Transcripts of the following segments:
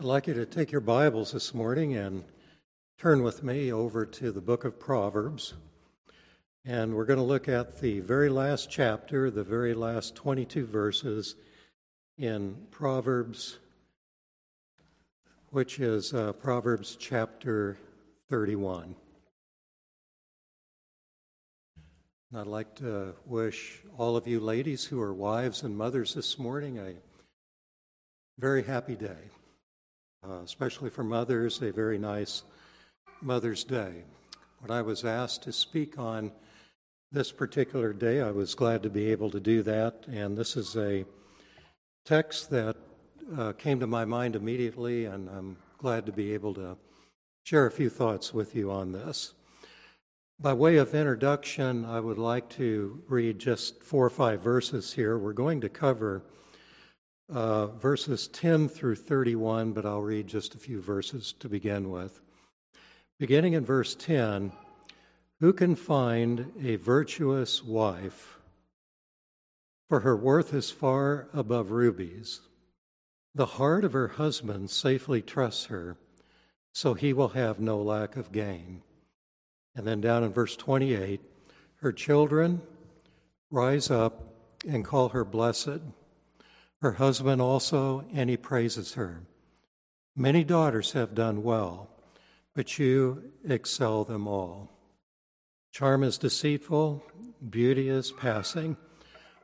I'd like you to take your Bibles this morning and turn with me over to the book of Proverbs. And we're going to look at the very last chapter, the very last 22 verses in Proverbs, which is uh, Proverbs chapter 31. And I'd like to wish all of you ladies who are wives and mothers this morning a very happy day uh, especially for mothers, a very nice Mother's Day. When I was asked to speak on this particular day, I was glad to be able to do that. And this is a text that uh, came to my mind immediately, and I'm glad to be able to share a few thoughts with you on this. By way of introduction, I would like to read just four or five verses here. We're going to cover uh, verses 10 through 31, but I'll read just a few verses to begin with. Beginning in verse 10 Who can find a virtuous wife? For her worth is far above rubies. The heart of her husband safely trusts her, so he will have no lack of gain. And then down in verse 28 Her children rise up and call her blessed her husband also, and he praises her. Many daughters have done well, but you excel them all. Charm is deceitful, beauty is passing,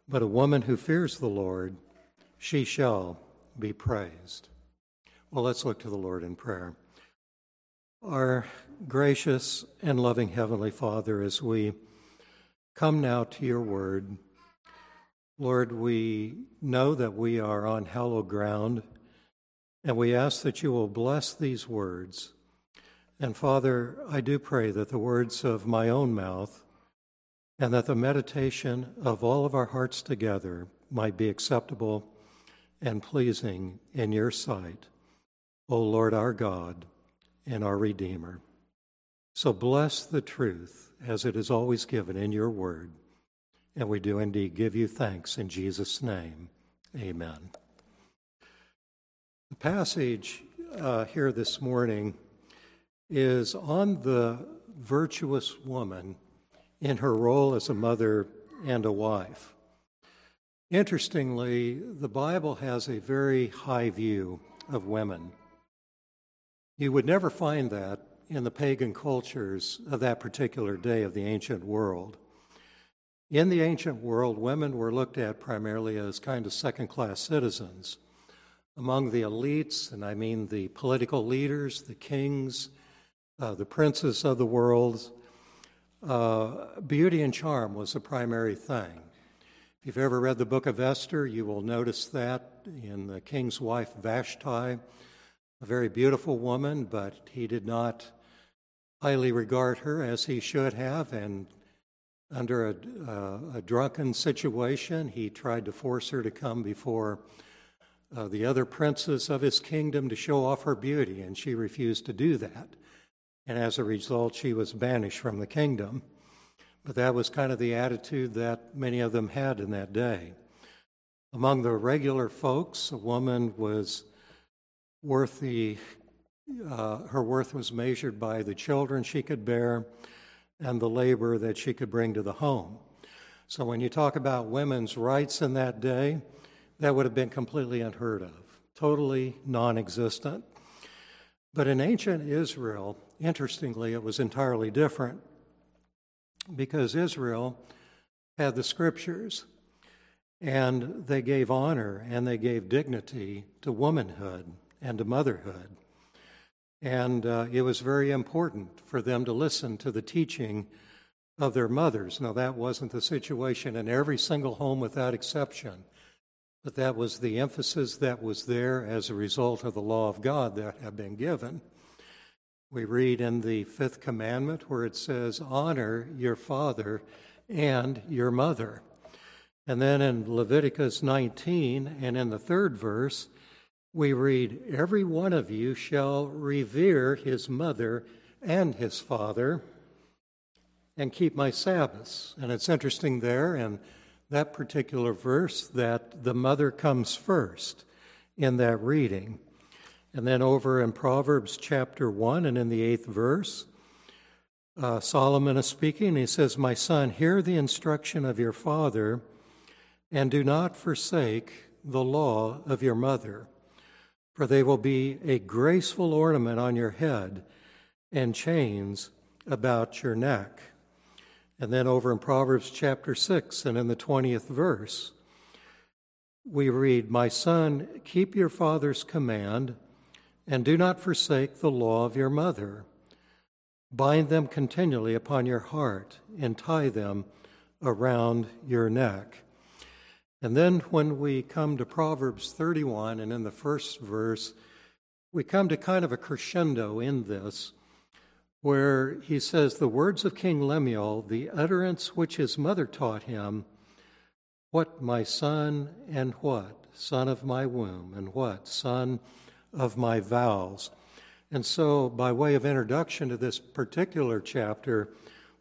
but a woman who fears the Lord, she shall be praised. Well, let's look to the Lord in prayer. Our gracious and loving Heavenly Father, as we come now to your word, Lord, we know that we are on hallowed ground, and we ask that you will bless these words. And Father, I do pray that the words of my own mouth and that the meditation of all of our hearts together might be acceptable and pleasing in your sight, O Lord our God and our Redeemer. So bless the truth as it is always given in your word. And we do indeed give you thanks in Jesus' name. Amen. The passage uh, here this morning is on the virtuous woman in her role as a mother and a wife. Interestingly, the Bible has a very high view of women. You would never find that in the pagan cultures of that particular day of the ancient world. In the ancient world, women were looked at primarily as kind of second class citizens. Among the elites, and I mean the political leaders, the kings, uh, the princes of the world, uh, beauty and charm was the primary thing. If you've ever read the book of Esther, you will notice that in the king's wife Vashti, a very beautiful woman, but he did not highly regard her as he should have, and under a, uh, a, drunken situation, he tried to force her to come before uh, the other princes of his kingdom to show off her beauty, and she refused to do that. And as a result, she was banished from the kingdom. But that was kind of the attitude that many of them had in that day. Among the regular folks, a woman was worth the, uh, her worth was measured by the children she could bear and the labor that she could bring to the home. So when you talk about women's rights in that day, that would have been completely unheard of, totally non existent. But in ancient Israel, interestingly, it was entirely different because Israel had the scriptures and they gave honor and they gave dignity to womanhood and to motherhood. And uh, it was very important for them to listen to the teaching of their mothers. Now, that wasn't the situation in every single home without exception, but that was the emphasis that was there as a result of the law of God that had been given. We read in the fifth commandment where it says, Honor your father and your mother. And then in Leviticus 19 and in the third verse, we read, Every one of you shall revere his mother and his father and keep my Sabbaths. And it's interesting there in that particular verse that the mother comes first in that reading. And then over in Proverbs chapter 1 and in the eighth verse, uh, Solomon is speaking. He says, My son, hear the instruction of your father, and do not forsake the law of your mother, for they will be a graceful ornament on your head and chains about your neck. And then over in Proverbs chapter 6 and in the 20th verse, we read, My son, keep your father's command and do not forsake the law of your mother. Bind them continually upon your heart and tie them around your neck. And then when we come to Proverbs 31 and in the first verse, we come to kind of a crescendo in this, where he says, The words of King Lemuel, the utterance which his mother taught him, what, my son, and what? Son of my womb, and what? Son of my vows. And so, by way of introduction to this particular chapter,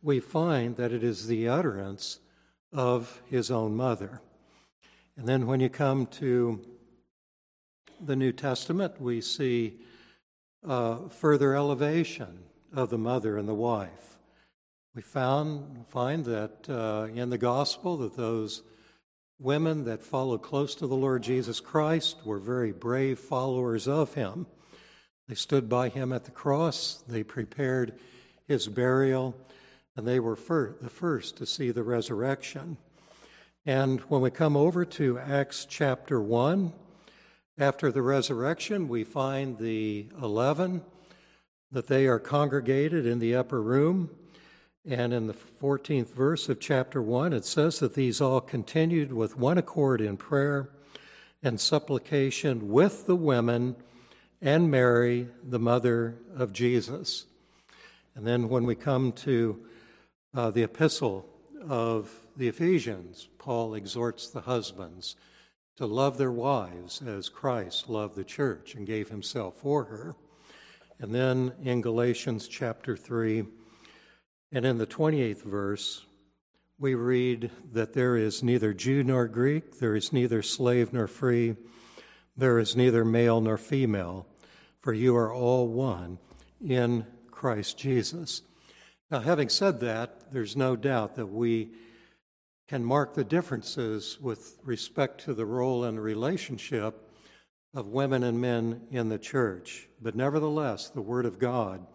we find that it is the utterance of his own mother. And then when you come to the New Testament, we see uh, further elevation of the mother and the wife. We found, find that uh, in the gospel that those women that followed close to the Lord Jesus Christ were very brave followers of him. They stood by him at the cross, they prepared his burial, and they were fir- the first to see the resurrection. And when we come over to Acts chapter 1, after the resurrection, we find the 11 that they are congregated in the upper room. And in the 14th verse of chapter 1, it says that these all continued with one accord in prayer and supplication with the women and Mary, the mother of Jesus. And then when we come to uh, the epistle of the Ephesians, Paul exhorts the husbands to love their wives as Christ loved the church and gave himself for her. And then in Galatians chapter 3, and in the 28th verse, we read that there is neither Jew nor Greek, there is neither slave nor free, there is neither male nor female, for you are all one in Christ Jesus. Now, having said that, there's no doubt that we can mark the differences with respect to the role and relationship of women and men in the church. But nevertheless, the Word of God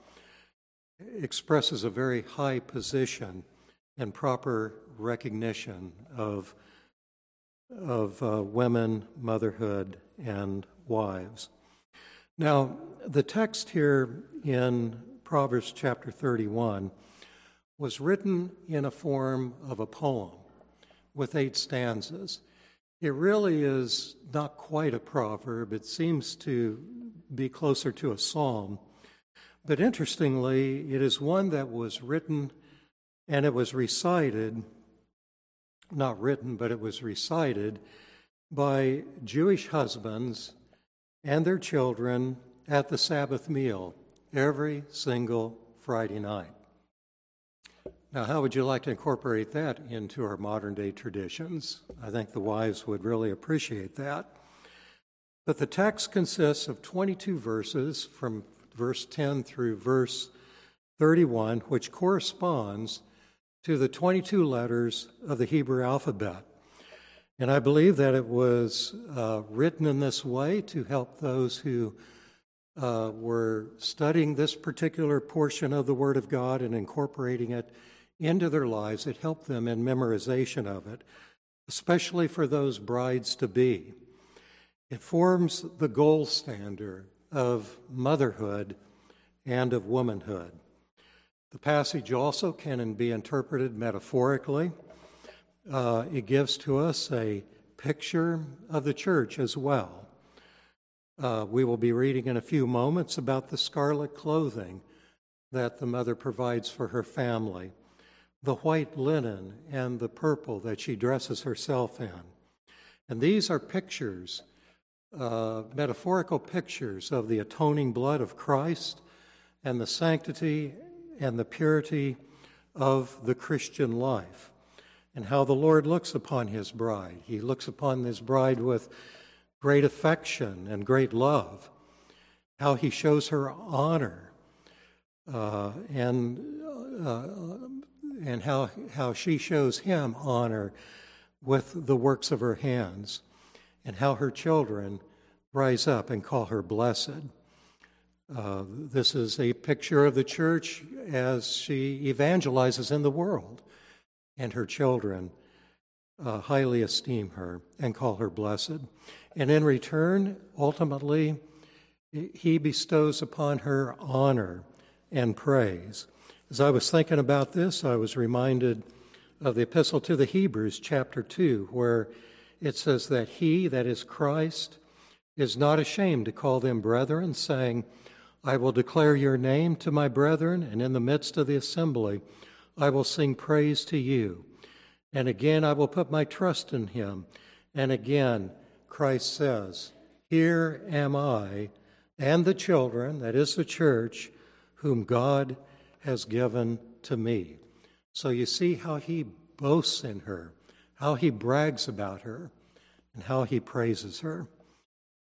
expresses a very high position and proper recognition of, of uh, women, motherhood, and wives. Now, the text here in Proverbs chapter 31 was written in a form of a poem with eight stanzas. It really is not quite a proverb, it seems to be closer to a psalm. But interestingly, it is one that was written and it was recited, not written, but it was recited by Jewish husbands and their children at the Sabbath meal every single Friday night. Now, how would you like to incorporate that into our modern day traditions? I think the wives would really appreciate that. But the text consists of 22 verses from verse 10 through verse 31, which corresponds to the 22 letters of the Hebrew alphabet. And I believe that it was uh, written in this way to help those who uh, were studying this particular portion of the Word of God and incorporating it into their lives, it helped them in memorization of it, especially for those brides to be. It forms the gold standard of motherhood and of womanhood. The passage also can be interpreted metaphorically. Uh, it gives to us a picture of the church as well. Uh, we will be reading in a few moments about the scarlet clothing that the mother provides for her family the white linen and the purple that she dresses herself in. And these are pictures, uh, metaphorical pictures of the atoning blood of Christ and the sanctity and the purity of the Christian life, and how the Lord looks upon his bride. He looks upon his bride with great affection and great love. how he shows her honor, uh, and, uh, and how, how she shows him honor with the works of her hands, and how her children rise up and call her blessed. Uh, this is a picture of the church as she evangelizes in the world, and her children uh, highly esteem her and call her blessed. And in return, ultimately, he bestows upon her honor and praise. As I was thinking about this, I was reminded of the Epistle to the Hebrews, chapter 2, where it says that he, that is Christ, is not ashamed to call them brethren, saying, I will declare your name to my brethren, and in the midst of the assembly I will sing praise to you. And again I will put my trust in him. And again Christ says, Here am I and the children, that is the church, whom God has given to me. So you see how he boasts in her, how he brags about her, and how he praises her.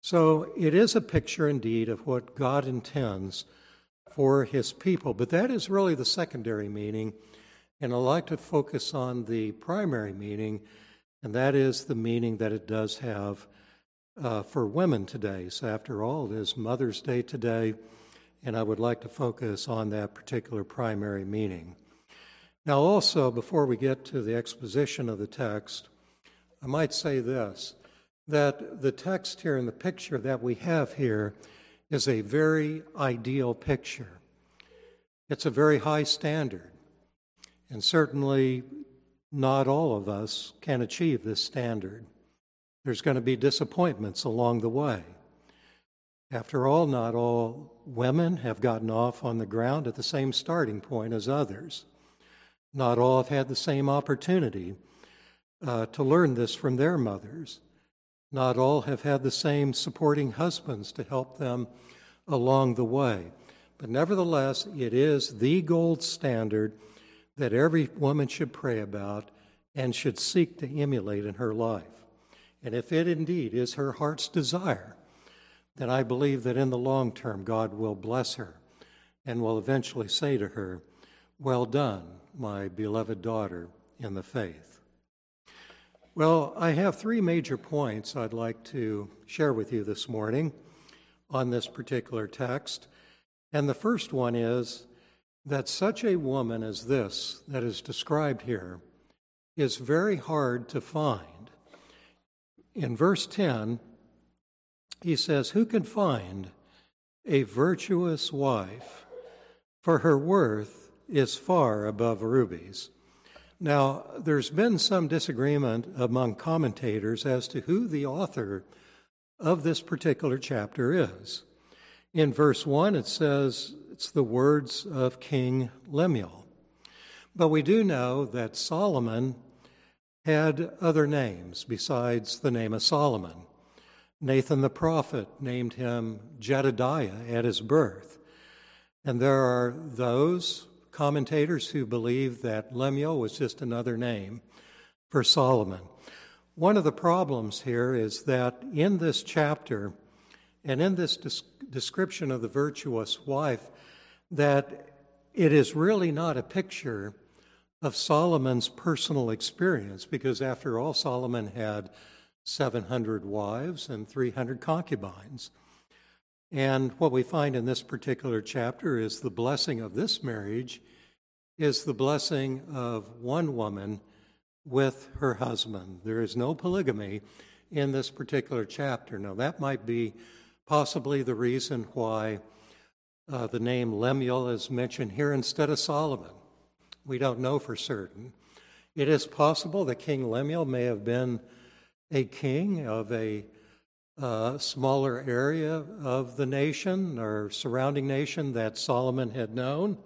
So it is a picture indeed of what God intends for his people, but that is really the secondary meaning. And I'd like to focus on the primary meaning, and that is the meaning that it does have uh, for women today. So, after all, it is Mother's Day today, and I would like to focus on that particular primary meaning. Now, also, before we get to the exposition of the text, I might say this that the text here and the picture that we have here is a very ideal picture. It's a very high standard, and certainly not all of us can achieve this standard. There's going to be disappointments along the way. After all, not all women have gotten off on the ground at the same starting point as others. Not all have had the same opportunity uh, to learn this from their mothers. Not all have had the same supporting husbands to help them along the way. But nevertheless, it is the gold standard that every woman should pray about and should seek to emulate in her life. And if it indeed is her heart's desire, then I believe that in the long term God will bless her and will eventually say to her, Well done, my beloved daughter in the faith. Well, I have three major points I'd like to share with you this morning on this particular text. And the first one is that such a woman as this that is described here is very hard to find in verse 10, he says, Who can find a virtuous wife? For her worth is far above rubies. Now, there's been some disagreement among commentators as to who the author of this particular chapter is. In verse 1, it says it's the words of King Lemuel. But we do know that Solomon had other names besides the name of Solomon. Nathan the prophet named him Jedediah at his birth. And there are those commentators who believe that Lemuel was just another name for Solomon. One of the problems here is that in this chapter and in this description of the virtuous wife, that it is really not a picture of Solomon's personal experience, because after all, Solomon had 700 wives and 300 concubines. And what we find in this particular chapter is the blessing of this marriage is the blessing of one woman with her husband. There is no polygamy in this particular chapter. Now, that might be possibly the reason why uh, the name Lemuel is mentioned here instead of Solomon. We don't know for certain. It is possible that King Lemuel may have been a king of a uh, smaller area of the nation or surrounding nation that Solomon had known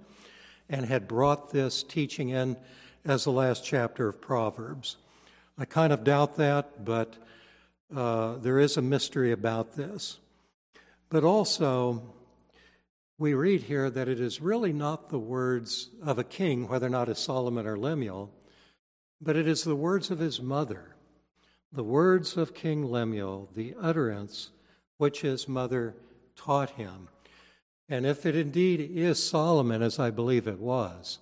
and had brought this teaching in as the last chapter of Proverbs. I kind of doubt that, but uh, there is a mystery about this. But also, we read here that it is really not the words of a king, whether or not it's Solomon or Lemuel, but it is the words of his mother, the words of King Lemuel, the utterance which his mother taught him. and if it indeed is Solomon, as I believe it was,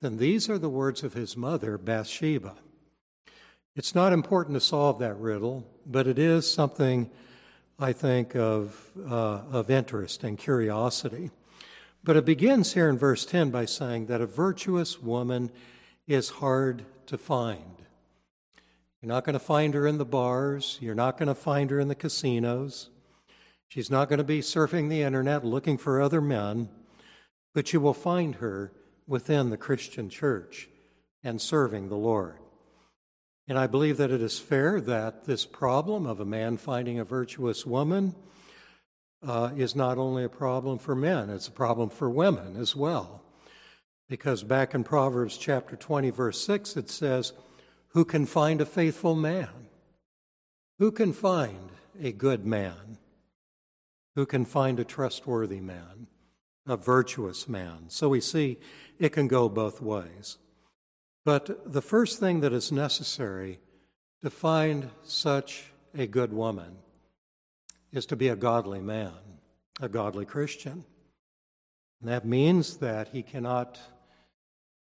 then these are the words of his mother, Bathsheba. It's not important to solve that riddle, but it is something I think of, uh, of interest and curiosity. But it begins here in verse 10 by saying that a virtuous woman is hard to find. You're not going to find her in the bars, you're not going to find her in the casinos. She's not going to be surfing the internet looking for other men, but you will find her within the Christian church and serving the Lord. And I believe that it is fair that this problem of a man finding a virtuous woman uh, is not only a problem for men, it's a problem for women as well. Because back in Proverbs chapter 20, verse 6, it says, Who can find a faithful man? Who can find a good man? Who can find a trustworthy man, a virtuous man? So we see it can go both ways. But the first thing that is necessary to find such a good woman is to be a godly man, a godly Christian. And that means that he cannot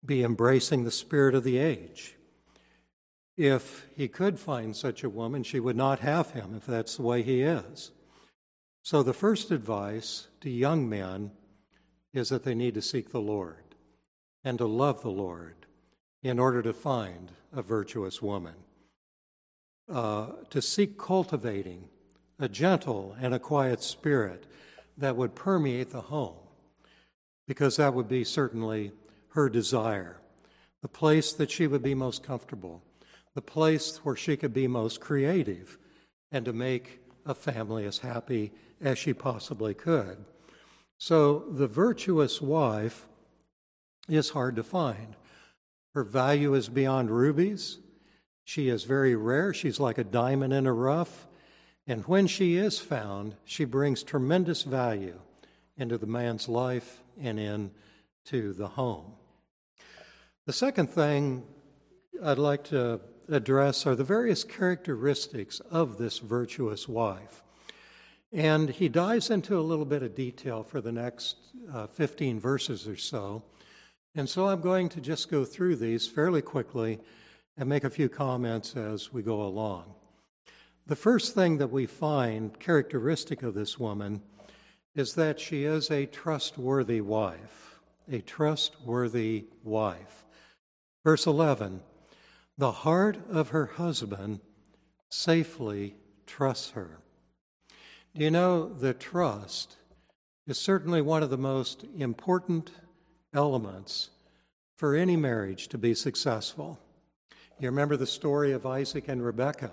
be embracing the spirit of the age. If he could find such a woman, she would not have him if that's the way he is. So, the first advice to young men is that they need to seek the Lord and to love the Lord in order to find a virtuous woman. Uh, to seek cultivating a gentle and a quiet spirit that would permeate the home, because that would be certainly her desire. The place that she would be most comfortable, the place where she could be most creative, and to make a family as happy as she possibly could. So the virtuous wife is hard to find. Her value is beyond rubies. She is very rare. She's like a diamond in a rough. And when she is found, she brings tremendous value into the man's life and into the home. The second thing I'd like to address are the various characteristics of this virtuous wife. And he dives into a little bit of detail for the next uh, 15 verses or so. And so I'm going to just go through these fairly quickly and make a few comments as we go along. The first thing that we find characteristic of this woman is that she is a trustworthy wife, a trustworthy wife. Verse 11 The heart of her husband safely trusts her. Do you know the trust is certainly one of the most important elements for any marriage to be successful. You remember the story of Isaac and Rebekah,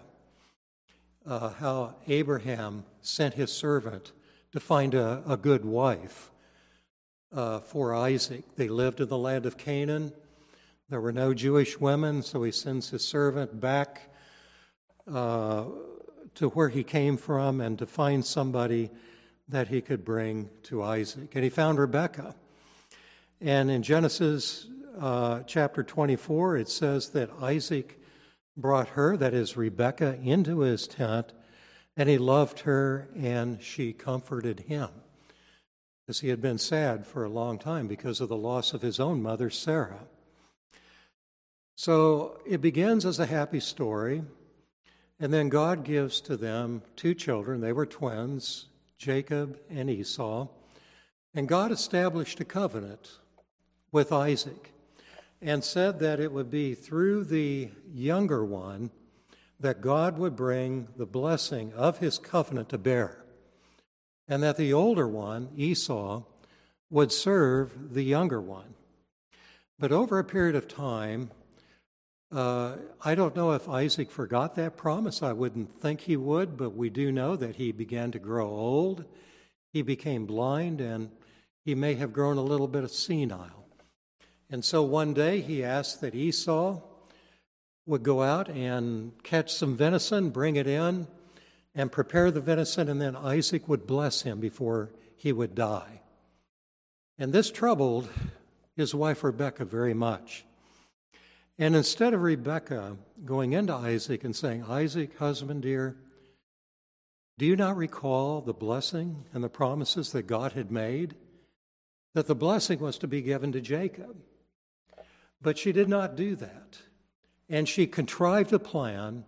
uh, how Abraham sent his servant to find a, a good wife uh, for Isaac. They lived in the land of Canaan. There were no Jewish women, so he sends his servant back uh, to where he came from and to find somebody that he could bring to Isaac. And he found Rebekah. And in Genesis uh, chapter 24, it says that Isaac brought her, that is Rebekah, into his tent, and he loved her and she comforted him. Because he had been sad for a long time because of the loss of his own mother, Sarah. So it begins as a happy story, and then God gives to them two children. They were twins, Jacob and Esau. And God established a covenant with Isaac and said that it would be through the younger one that God would bring the blessing of his covenant to bear, and that the older one, Esau, would serve the younger one. But over a period of time, uh, I don't know if Isaac forgot that promise. I wouldn't think he would, but we do know that he began to grow old. He became blind, and he may have grown a little bit senile. And so one day he asked that Esau would go out and catch some venison, bring it in, and prepare the venison, and then Isaac would bless him before he would die. And this troubled his wife Rebekah very much. And instead of Rebekah going into Isaac and saying, Isaac, husband dear, do you not recall the blessing and the promises that God had made? that the blessing was to be given to Jacob. But she did not do that. And she contrived a plan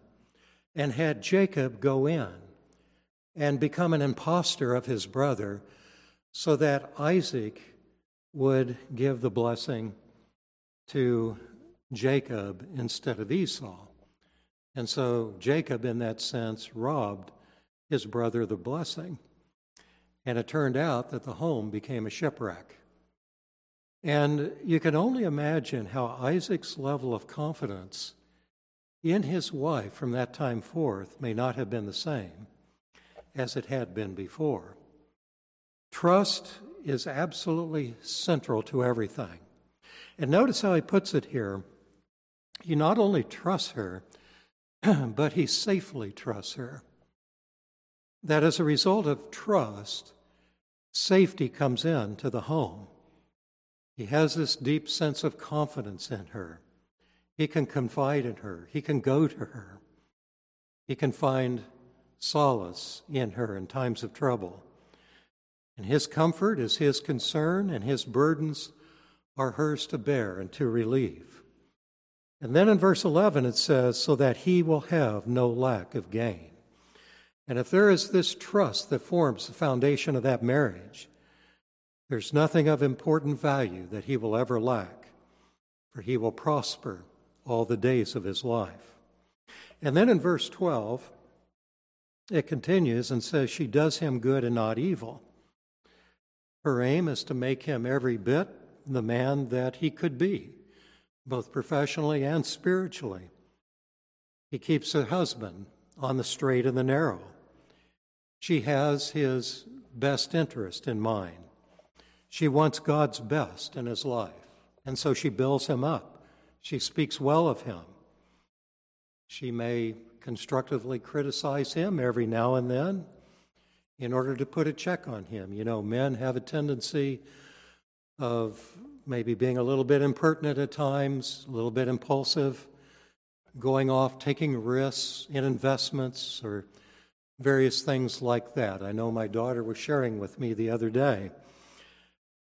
and had Jacob go in and become an impostor of his brother so that Isaac would give the blessing to Jacob instead of Esau. And so Jacob, in that sense, robbed his brother the blessing. And it turned out that the home became a shipwreck. And you can only imagine how Isaac's level of confidence in his wife from that time forth may not have been the same as it had been before. Trust is absolutely central to everything. And notice how he puts it here. He not only trusts her, but he safely trusts her. That as a result of trust, safety comes in to the home. He has this deep sense of confidence in her. He can confide in her. He can go to her. He can find solace in her in times of trouble. And his comfort is his concern, and his burdens are hers to bear and to relieve. And then in verse 11 it says, so that he will have no lack of gain. And if there is this trust that forms the foundation of that marriage, there's nothing of important value that he will ever lack, for he will prosper all the days of his life. And then in verse 12, it continues and says, She does him good and not evil. Her aim is to make him every bit the man that he could be, both professionally and spiritually. He keeps her husband on the straight and the narrow. She has his best interest in mind. She wants God's best in his life, and so she builds him up. She speaks well of him. She may constructively criticize him every now and then in order to put a check on him. You know, men have a tendency of maybe being a little bit impertinent at times, a little bit impulsive, going off, taking risks in investments or various things like that. I know my daughter was sharing with me the other day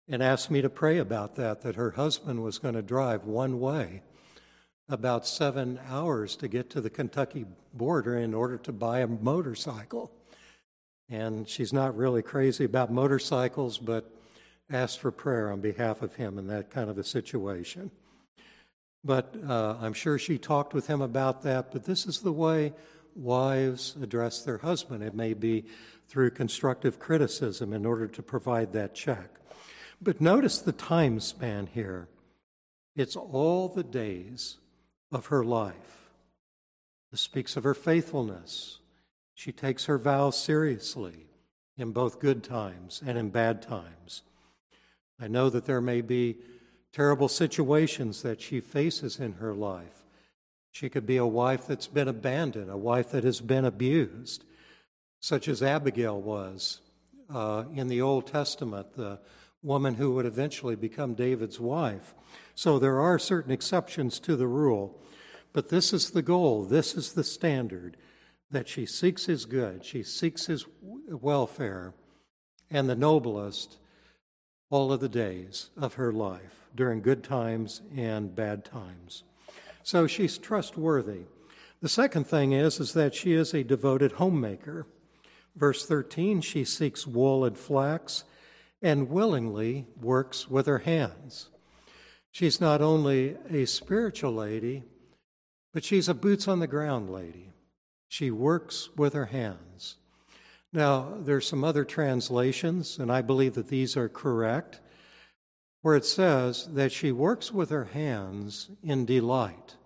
and asked me to pray about that, that her husband was going to drive one way about seven hours to get to the Kentucky border in order to buy a motorcycle. And she's not really crazy about motorcycles, but asked for prayer on behalf of him in that kind of a situation. But uh, I'm sure she talked with him about that. But this is the way wives address their husband. It may be through constructive criticism in order to provide that check. But notice the time span here. It's all the days of her life. This speaks of her faithfulness. She takes her vows seriously in both good times and in bad times. I know that there may be terrible situations that she faces in her life. She could be a wife that's been abandoned, a wife that has been abused, such as Abigail was uh, in the Old Testament, the woman who would eventually become David's wife. So there are certain exceptions to the rule, but this is the goal, this is the standard that she seeks his good, she seeks his welfare, and the noblest all of the days of her life, during good times and bad times. So she's trustworthy. The second thing is, is that she is a devoted homemaker. Verse 13, she seeks wool and flax and willingly works with her hands. She's not only a spiritual lady, but she's a boots on the ground lady. She works with her hands. Now, there's some other translations, and I believe that these are correct, where it says that she works with her hands in delight.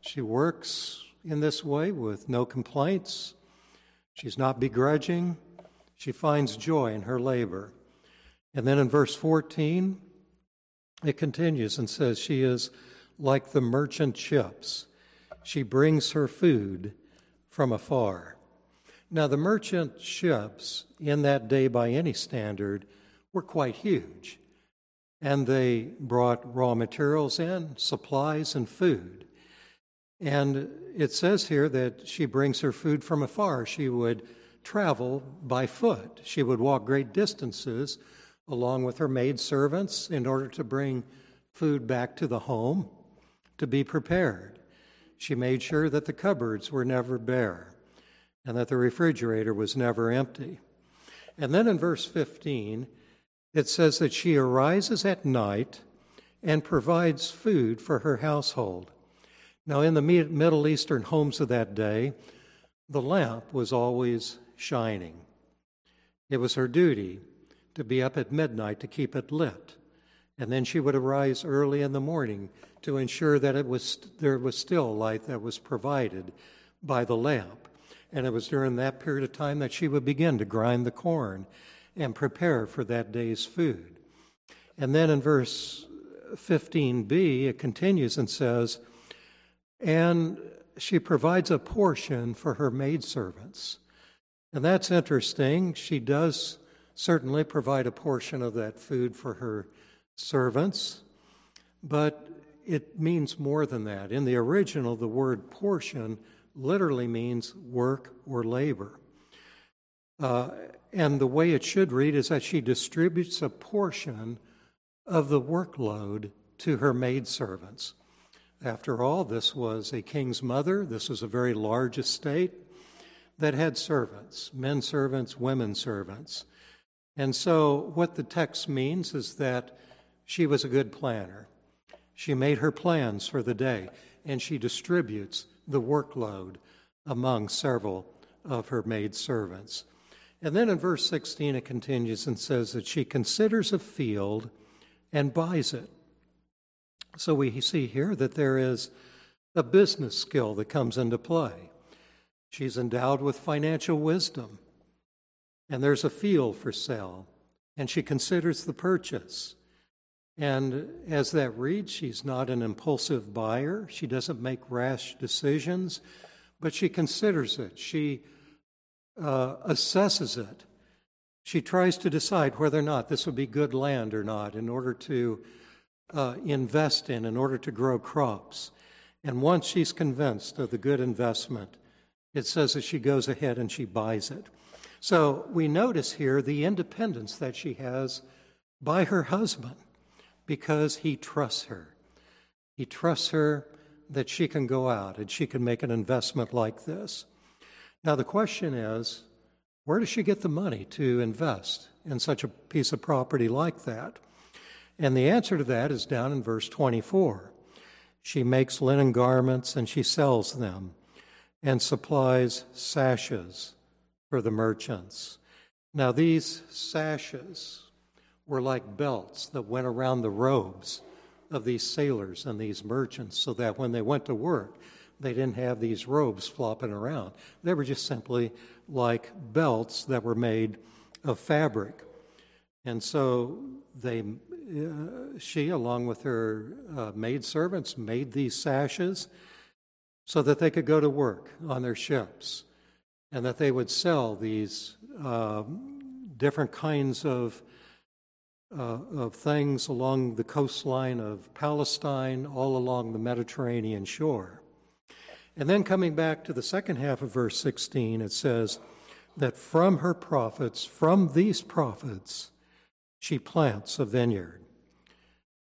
She works in this way with no complaints. She's not begrudging. She finds joy in her labor. And then in verse 14, it continues and says, She is like the merchant ships. She brings her food from afar. Now, the merchant ships in that day, by any standard, were quite huge. And they brought raw materials in, supplies, and food. And it says here that she brings her food from afar. She would travel by foot, she would walk great distances along with her maid servants, in order to bring food back to the home to be prepared. She made sure that the cupboards were never bare and that the refrigerator was never empty. And then in verse 15, it says that she arises at night and provides food for her household. Now, in the Middle Eastern homes of that day, the lamp was always shining. It was her duty to be up at midnight to keep it lit. And then she would arise early in the morning to ensure that it was, there was still light that was provided by the lamp. And it was during that period of time that she would begin to grind the corn and prepare for that day's food. And then in verse 15b, it continues and says, And she provides a portion for her maidservants. And that's interesting. She does certainly provide a portion of that food for her servants, but it means more than that. In the original, the word portion literally means work or labor. Uh, and the way it should read is that she distributes a portion of the workload to her maidservants. After all, this was a king's mother, this was a very large estate that had servants men servants, women servants. And so, what the text means is that she was a good planner. She made her plans for the day, and she distributes the workload among several of her maid servants. And then in verse 16, it continues and says that she considers a field and buys it. So we see here that there is a business skill that comes into play. She's endowed with financial wisdom, and there's a field for sale, and she considers the purchase. And as that reads, she's not an impulsive buyer. She doesn't make rash decisions, but she considers it. She uh, assesses it. She tries to decide whether or not this would be good land or not in order to uh, invest in, in order to grow crops. And once she's convinced of the good investment, it says that she goes ahead and she buys it. So we notice here the independence that she has by her husband because he trusts her. He trusts her that she can go out and she can make an investment like this. Now, the question is where does she get the money to invest in such a piece of property like that? And the answer to that is down in verse 24. She makes linen garments and she sells them and supplies sashes for the merchants. Now, these sashes were like belts that went around the robes of these sailors and these merchants so that when they went to work, they didn't have these robes flopping around. They were just simply like belts that were made of fabric. And so they, uh, she, along with her uh, maid servants, made these sashes so that they could go to work on their ships and that they would sell these uh, different kinds of, uh, of things along the coastline of Palestine, all along the Mediterranean shore. And then coming back to the second half of verse 16, it says that from her profits, from these profits, she plants a vineyard.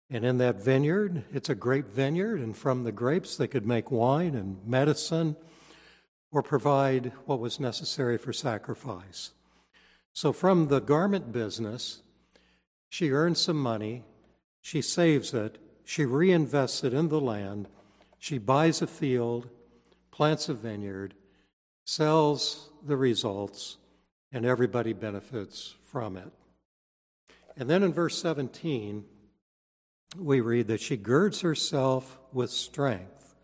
And in that vineyard, it's a grape vineyard, and from the grapes, they could make wine and medicine or provide what was necessary for sacrifice. So, from the garment business, she earns some money, she saves it, she reinvests it in the land, she buys a field, plants a vineyard, sells the results, and everybody benefits from it. And then in verse 17, we read that she girds herself with strength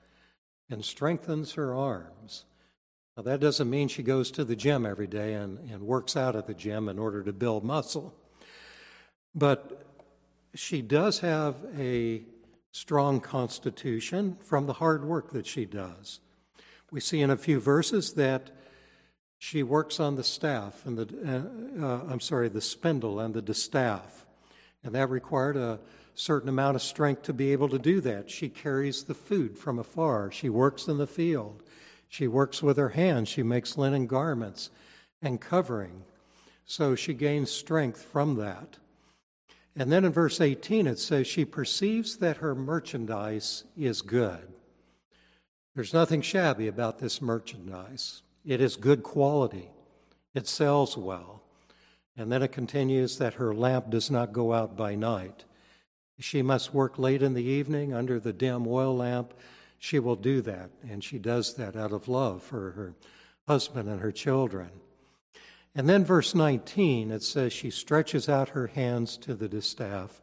and strengthens her arms. Now, that doesn't mean she goes to the gym every day and, and works out at the gym in order to build muscle. But she does have a strong constitution from the hard work that she does. We see in a few verses that she works on the staff and the, uh, uh, I'm sorry, the spindle and the distaff. And that required a certain amount of strength to be able to do that. She carries the food from afar. She works in the field. She works with her hands. She makes linen garments and covering. So she gains strength from that. And then in verse 18, it says, She perceives that her merchandise is good. There's nothing shabby about this merchandise. It is good quality, it sells well. And then it continues that her lamp does not go out by night. She must work late in the evening under the dim oil lamp. She will do that, and she does that out of love for her husband and her children. And then, verse 19, it says, She stretches out her hands to the distaff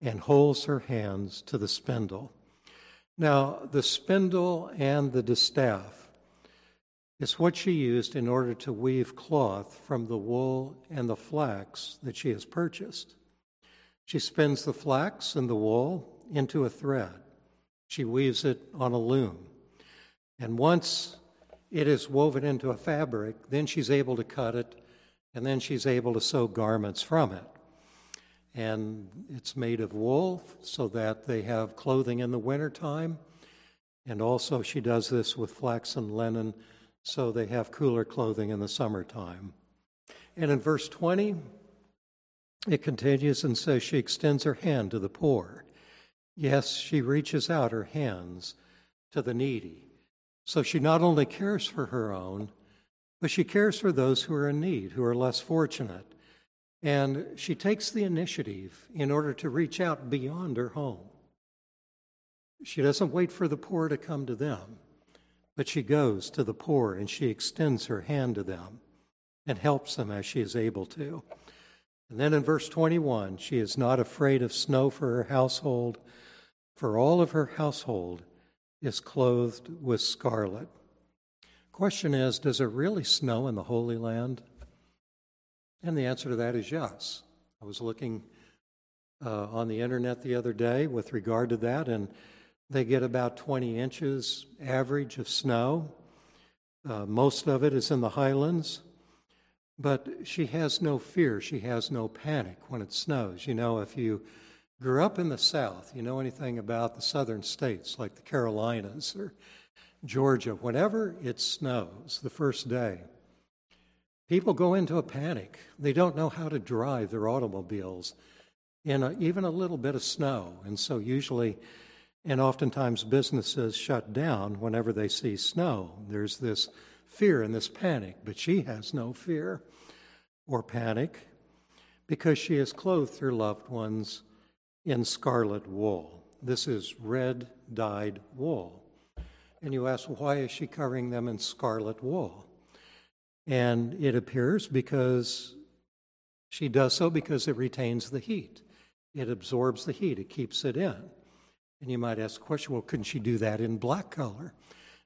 and holds her hands to the spindle. Now, the spindle and the distaff is what she used in order to weave cloth from the wool and the flax that she has purchased. She spins the flax and the wool into a thread. She weaves it on a loom. And once it is woven into a fabric, then she's able to cut it, and then she's able to sew garments from it. And it's made of wool so that they have clothing in the wintertime. And also, she does this with flax and linen so they have cooler clothing in the summertime. And in verse 20, it continues and says, She extends her hand to the poor. Yes, she reaches out her hands to the needy. So she not only cares for her own, but she cares for those who are in need, who are less fortunate. And she takes the initiative in order to reach out beyond her home. She doesn't wait for the poor to come to them, but she goes to the poor and she extends her hand to them and helps them as she is able to. And then in verse 21, she is not afraid of snow for her household, for all of her household is clothed with scarlet. Question is Does it really snow in the Holy Land? And the answer to that is yes. I was looking uh, on the internet the other day with regard to that, and they get about 20 inches average of snow. Uh, most of it is in the highlands, but she has no fear. She has no panic when it snows. You know, if you grew up in the South, you know anything about the southern states like the Carolinas or Georgia, whenever it snows the first day, people go into a panic. They don't know how to drive their automobiles in a, even a little bit of snow. And so, usually, and oftentimes, businesses shut down whenever they see snow. There's this fear and this panic, but she has no fear or panic because she has clothed her loved ones in scarlet wool. This is red dyed wool. And you ask, why is she covering them in scarlet wool? And it appears because she does so because it retains the heat. It absorbs the heat, it keeps it in. And you might ask the question, well, couldn't she do that in black color?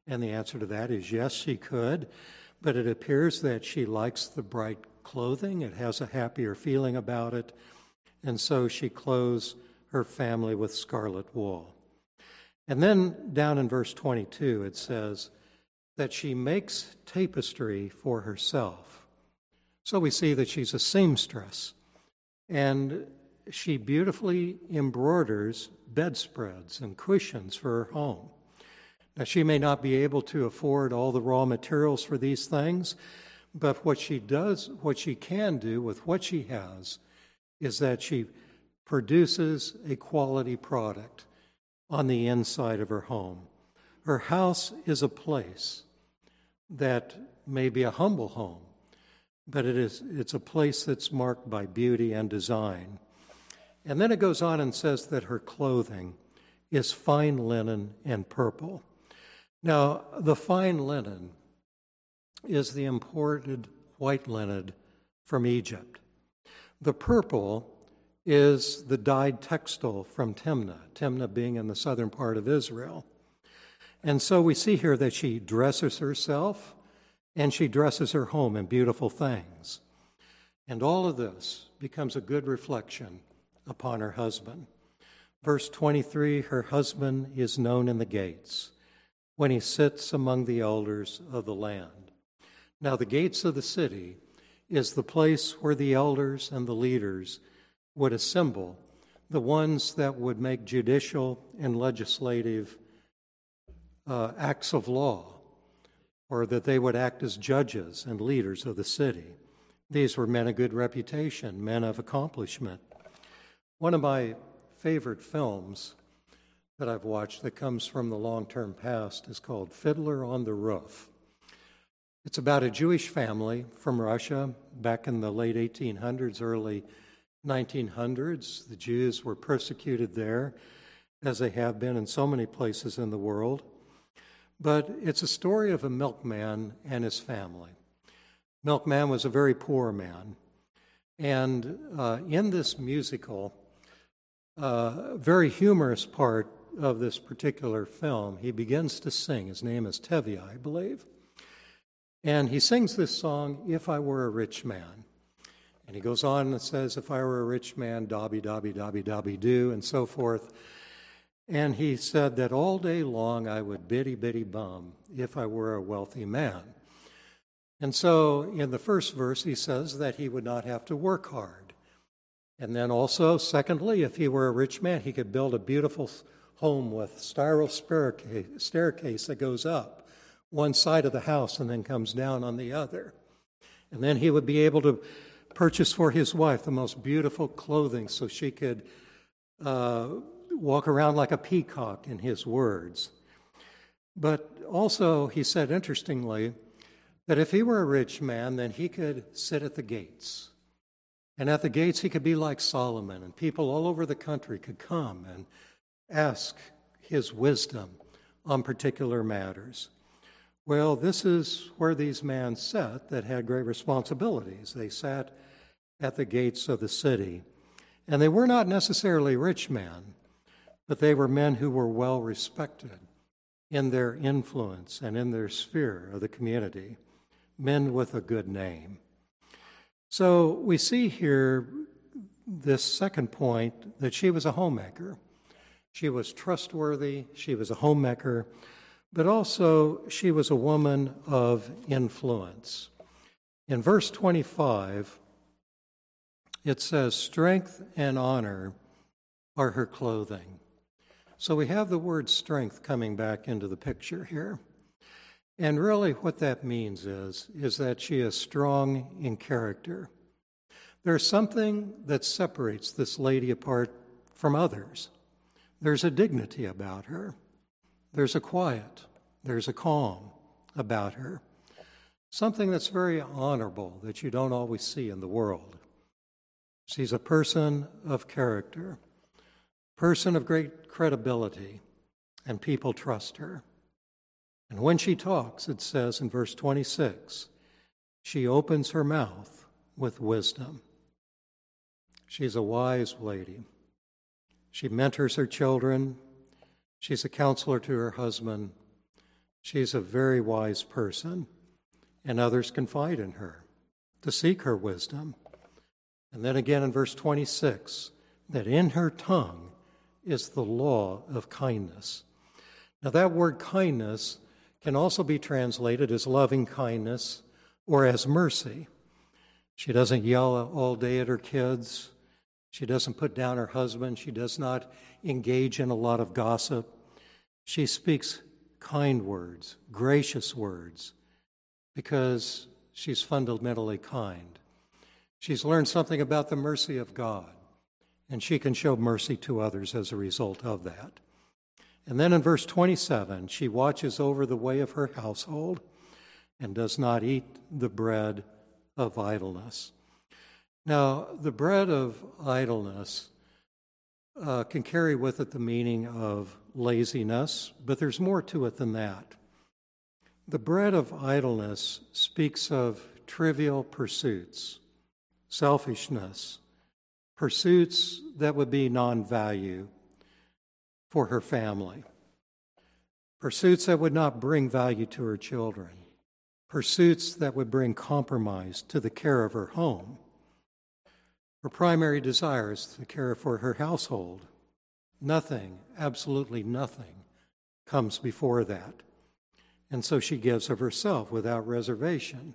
And the answer to that is yes, she could. But it appears that she likes the bright clothing, it has a happier feeling about it. And so she clothes her family with scarlet wool. And then down in verse 22, it says that she makes tapestry for herself. So we see that she's a seamstress and she beautifully embroiders bedspreads and cushions for her home. Now, she may not be able to afford all the raw materials for these things, but what she does, what she can do with what she has, is that she produces a quality product on the inside of her home. Her house is a place that may be a humble home, but it is, it's a place that's marked by beauty and design. And then it goes on and says that her clothing is fine linen and purple. Now, the fine linen is the imported white linen from Egypt. The purple is the dyed textile from Timnah, Timnah being in the southern part of Israel. And so we see here that she dresses herself and she dresses her home in beautiful things. And all of this becomes a good reflection upon her husband. Verse 23 her husband is known in the gates when he sits among the elders of the land. Now, the gates of the city is the place where the elders and the leaders would assemble the ones that would make judicial and legislative uh, acts of law, or that they would act as judges and leaders of the city. These were men of good reputation, men of accomplishment. One of my favorite films that I've watched that comes from the long term past is called Fiddler on the Roof. It's about a Jewish family from Russia back in the late 1800s, early 1900s. The Jews were persecuted there, as they have been in so many places in the world. But it's a story of a milkman and his family. Milkman was a very poor man. And uh, in this musical, uh, very humorous part of this particular film, he begins to sing. His name is Tevye, I believe. And he sings this song, If I Were a Rich Man. And he goes on and says, If I were a rich man, dobby, dobby, dobby, dobby, do, and so forth. And he said that all day long I would biddy, biddy, bum if I were a wealthy man. And so in the first verse, he says that he would not have to work hard. And then also, secondly, if he were a rich man, he could build a beautiful home with spiral staircase that goes up one side of the house and then comes down on the other. And then he would be able to purchase for his wife the most beautiful clothing so she could uh, walk around like a peacock, in his words. But also, he said interestingly that if he were a rich man, then he could sit at the gates. And at the gates, he could be like Solomon, and people all over the country could come and ask his wisdom on particular matters. Well, this is where these men sat that had great responsibilities. They sat at the gates of the city. And they were not necessarily rich men, but they were men who were well respected in their influence and in their sphere of the community, men with a good name. So we see here this second point that she was a homemaker. She was trustworthy, she was a homemaker, but also she was a woman of influence. In verse 25, it says, Strength and honor are her clothing. So we have the word strength coming back into the picture here. And really, what that means is, is that she is strong in character. There's something that separates this lady apart from others. There's a dignity about her, there's a quiet, there's a calm about her. Something that's very honorable that you don't always see in the world. She's a person of character, person of great credibility, and people trust her. And when she talks, it says in verse 26, she opens her mouth with wisdom. She's a wise lady. She mentors her children. She's a counselor to her husband. She's a very wise person, and others confide in her to seek her wisdom. And then again in verse 26, that in her tongue is the law of kindness. Now, that word kindness can also be translated as loving kindness or as mercy. She doesn't yell all day at her kids. She doesn't put down her husband. She does not engage in a lot of gossip. She speaks kind words, gracious words, because she's fundamentally kind. She's learned something about the mercy of God, and she can show mercy to others as a result of that. And then in verse 27, she watches over the way of her household and does not eat the bread of idleness. Now, the bread of idleness uh, can carry with it the meaning of laziness, but there's more to it than that. The bread of idleness speaks of trivial pursuits, selfishness, pursuits that would be non value for her family, pursuits that would not bring value to her children, pursuits that would bring compromise to the care of her home her primary desire is to care for her household. Nothing, absolutely nothing, comes before that. And so she gives of herself without reservation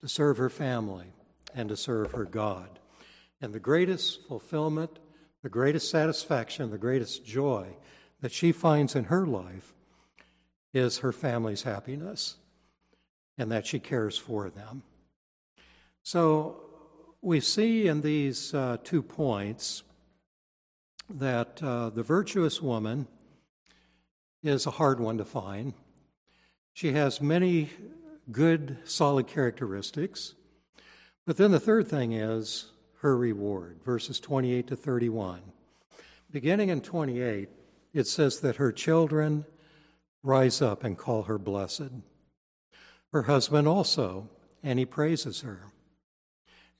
to serve her family and to serve her God. And the greatest fulfillment, the greatest satisfaction, the greatest joy that she finds in her life is her family's happiness and that she cares for them. So we see in these uh, two points that uh, the virtuous woman is a hard one to find. She has many good, solid characteristics. But then the third thing is her reward, verses 28 to 31. Beginning in 28, it says that her children rise up and call her blessed. Her husband also, and he praises her.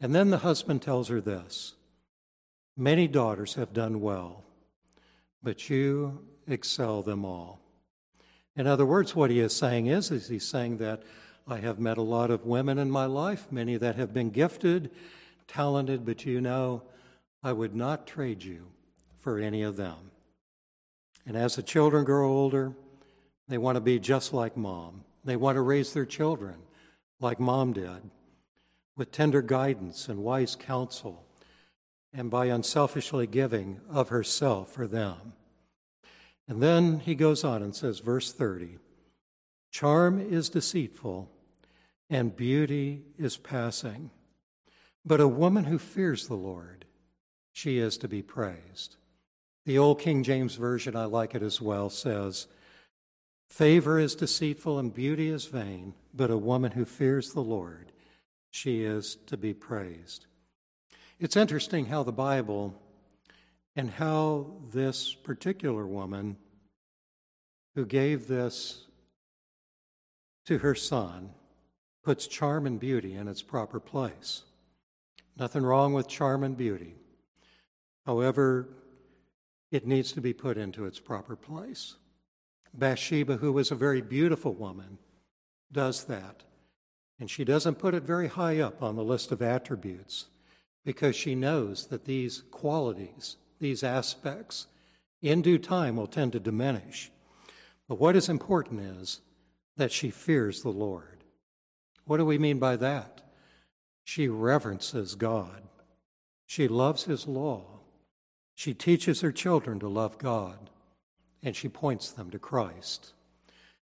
And then the husband tells her this Many daughters have done well, but you excel them all. In other words, what he is saying is, is he's saying that I have met a lot of women in my life, many that have been gifted, talented, but you know, I would not trade you for any of them. And as the children grow older, they want to be just like mom. They want to raise their children like mom did, with tender guidance and wise counsel, and by unselfishly giving of herself for them. And then he goes on and says, verse 30 Charm is deceitful, and beauty is passing. But a woman who fears the Lord, she is to be praised. The old King James Version, I like it as well, says, Favor is deceitful and beauty is vain, but a woman who fears the Lord, she is to be praised. It's interesting how the Bible and how this particular woman who gave this to her son puts charm and beauty in its proper place. Nothing wrong with charm and beauty. However, it needs to be put into its proper place. Bathsheba, who was a very beautiful woman, does that. And she doesn't put it very high up on the list of attributes because she knows that these qualities, these aspects, in due time will tend to diminish. But what is important is that she fears the Lord. What do we mean by that? She reverences God. She loves His law. She teaches her children to love God and she points them to Christ.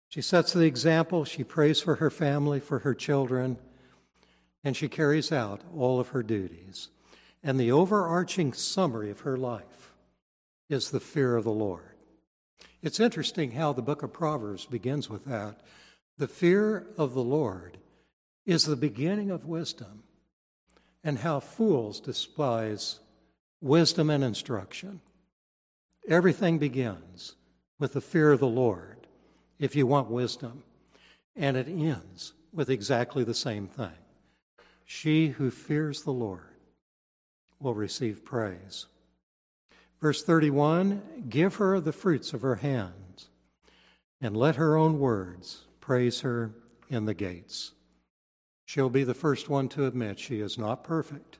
She sets the example, she prays for her family, for her children, and she carries out all of her duties. And the overarching summary of her life is the fear of the Lord. It's interesting how the book of Proverbs begins with that. The fear of the Lord is the beginning of wisdom, and how fools despise wisdom and instruction. Everything begins with the fear of the Lord if you want wisdom, and it ends with exactly the same thing. She who fears the Lord will receive praise. Verse 31 Give her the fruits of her hands, and let her own words praise her in the gates. She'll be the first one to admit she is not perfect.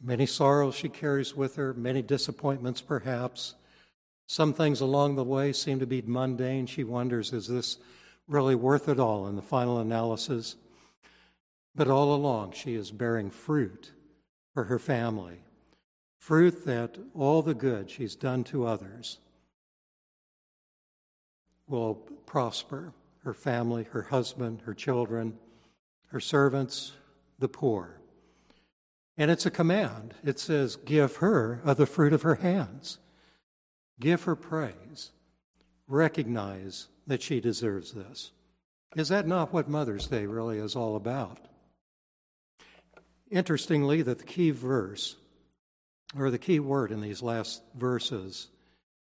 Many sorrows she carries with her, many disappointments perhaps. Some things along the way seem to be mundane. She wonders, is this really worth it all in the final analysis? But all along, she is bearing fruit for her family, fruit that all the good she's done to others will prosper her family, her husband, her children, her servants, the poor. And it's a command. It says, Give her of the fruit of her hands. Give her praise. Recognize that she deserves this. Is that not what Mother's Day really is all about? Interestingly, that the key verse, or the key word in these last verses,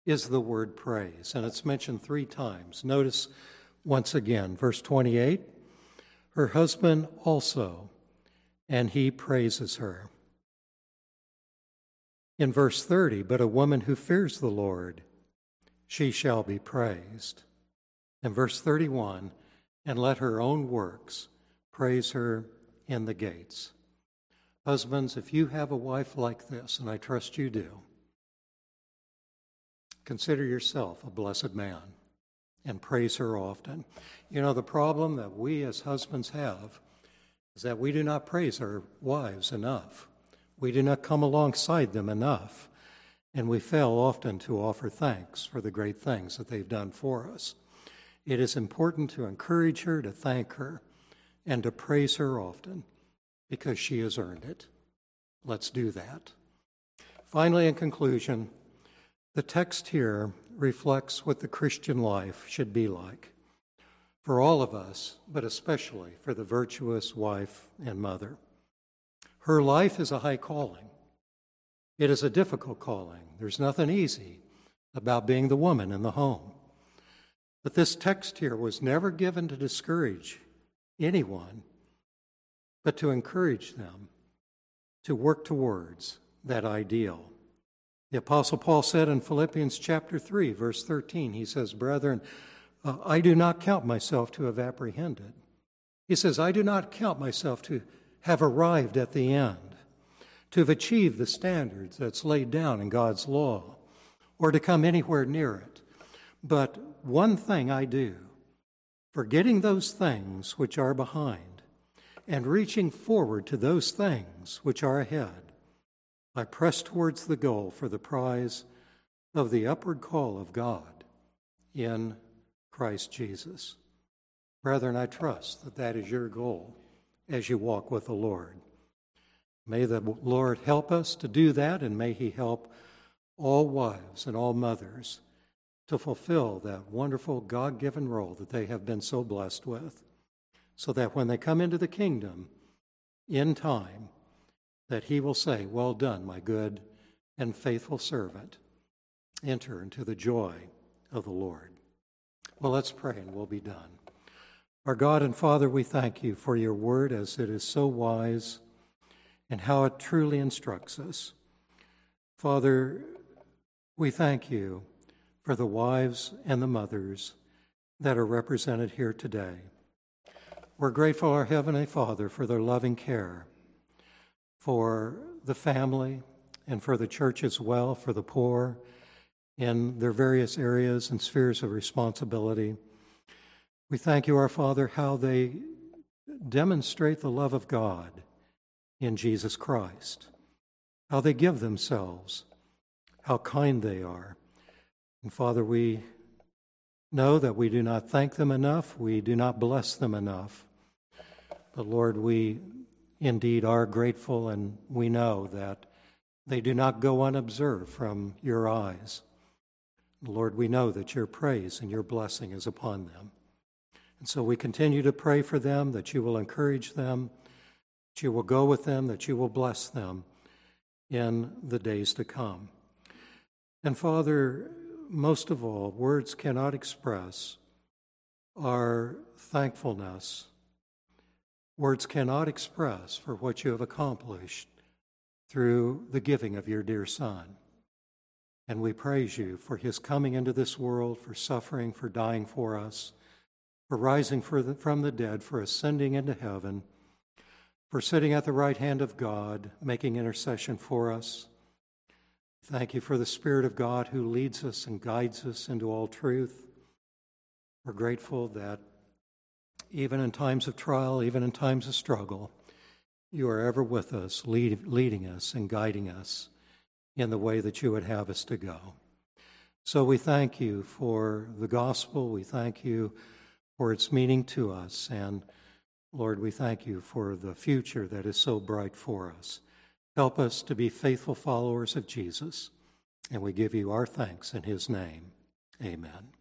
is the word praise, and it's mentioned three times. Notice once again, verse 28 her husband also, and he praises her. In verse 30, but a woman who fears the Lord, she shall be praised. In verse 31, and let her own works praise her in the gates. Husbands, if you have a wife like this, and I trust you do, consider yourself a blessed man and praise her often. You know, the problem that we as husbands have is that we do not praise our wives enough. We do not come alongside them enough, and we fail often to offer thanks for the great things that they've done for us. It is important to encourage her, to thank her, and to praise her often because she has earned it. Let's do that. Finally, in conclusion, the text here reflects what the Christian life should be like for all of us, but especially for the virtuous wife and mother. Her life is a high calling. It is a difficult calling. There's nothing easy about being the woman in the home. But this text here was never given to discourage anyone, but to encourage them to work towards that ideal. The Apostle Paul said in Philippians chapter 3, verse 13, he says, Brethren, uh, I do not count myself to have apprehended. He says, I do not count myself to have arrived at the end, to have achieved the standards that's laid down in God's law, or to come anywhere near it. But one thing I do, forgetting those things which are behind, and reaching forward to those things which are ahead. I press towards the goal for the prize of the upward call of God in Christ Jesus. Brethren, I trust that that is your goal as you walk with the Lord. May the Lord help us to do that, and may He help all wives and all mothers to fulfill that wonderful God given role that they have been so blessed with, so that when they come into the kingdom in time, that he will say, Well done, my good and faithful servant. Enter into the joy of the Lord. Well, let's pray and we'll be done. Our God and Father, we thank you for your word as it is so wise and how it truly instructs us. Father, we thank you for the wives and the mothers that are represented here today. We're grateful, our Heavenly Father, for their loving care for the family and for the church as well, for the poor in their various areas and spheres of responsibility. We thank you, our Father, how they demonstrate the love of God in Jesus Christ, how they give themselves, how kind they are. And Father, we know that we do not thank them enough, we do not bless them enough. But Lord, we indeed are grateful, and we know that they do not go unobserved from your eyes. Lord, we know that your praise and your blessing is upon them. And so we continue to pray for them that you will encourage them, that you will go with them, that you will bless them in the days to come. And Father, most of all, words cannot express our thankfulness Words cannot express for what you have accomplished through the giving of your dear Son. And we praise you for his coming into this world, for suffering, for dying for us, for rising for the, from the dead, for ascending into heaven, for sitting at the right hand of God, making intercession for us. Thank you for the Spirit of God who leads us and guides us into all truth. We're grateful that even in times of trial, even in times of struggle, you are ever with us, lead, leading us and guiding us in the way that you would have us to go. So we thank you for the gospel. We thank you for its meaning to us. And Lord, we thank you for the future that is so bright for us. Help us to be faithful followers of Jesus. And we give you our thanks in his name. Amen.